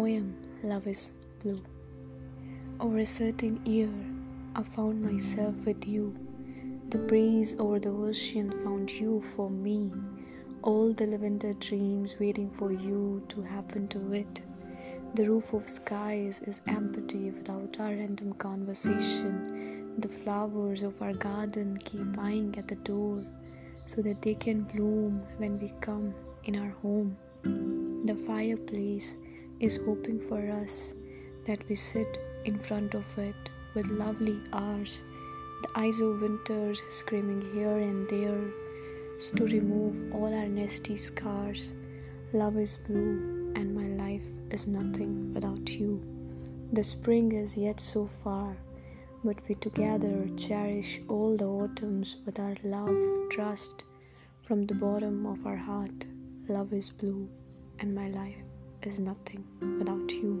poem Love is Blue. Over a certain year, I found myself with you. The breeze over the ocean found you for me. All the lavender dreams waiting for you to happen to it. The roof of skies is empty without our random conversation. The flowers of our garden keep eyeing at the door so that they can bloom when we come in our home. The fireplace is hoping for us that we sit in front of it with lovely hours, the eyes of winters screaming here and there, so to remove all our nasty scars. Love is blue, and my life is nothing without you. The spring is yet so far, but we together cherish all the autumns with our love, trust from the bottom of our heart. Love is blue, and my life is nothing without you.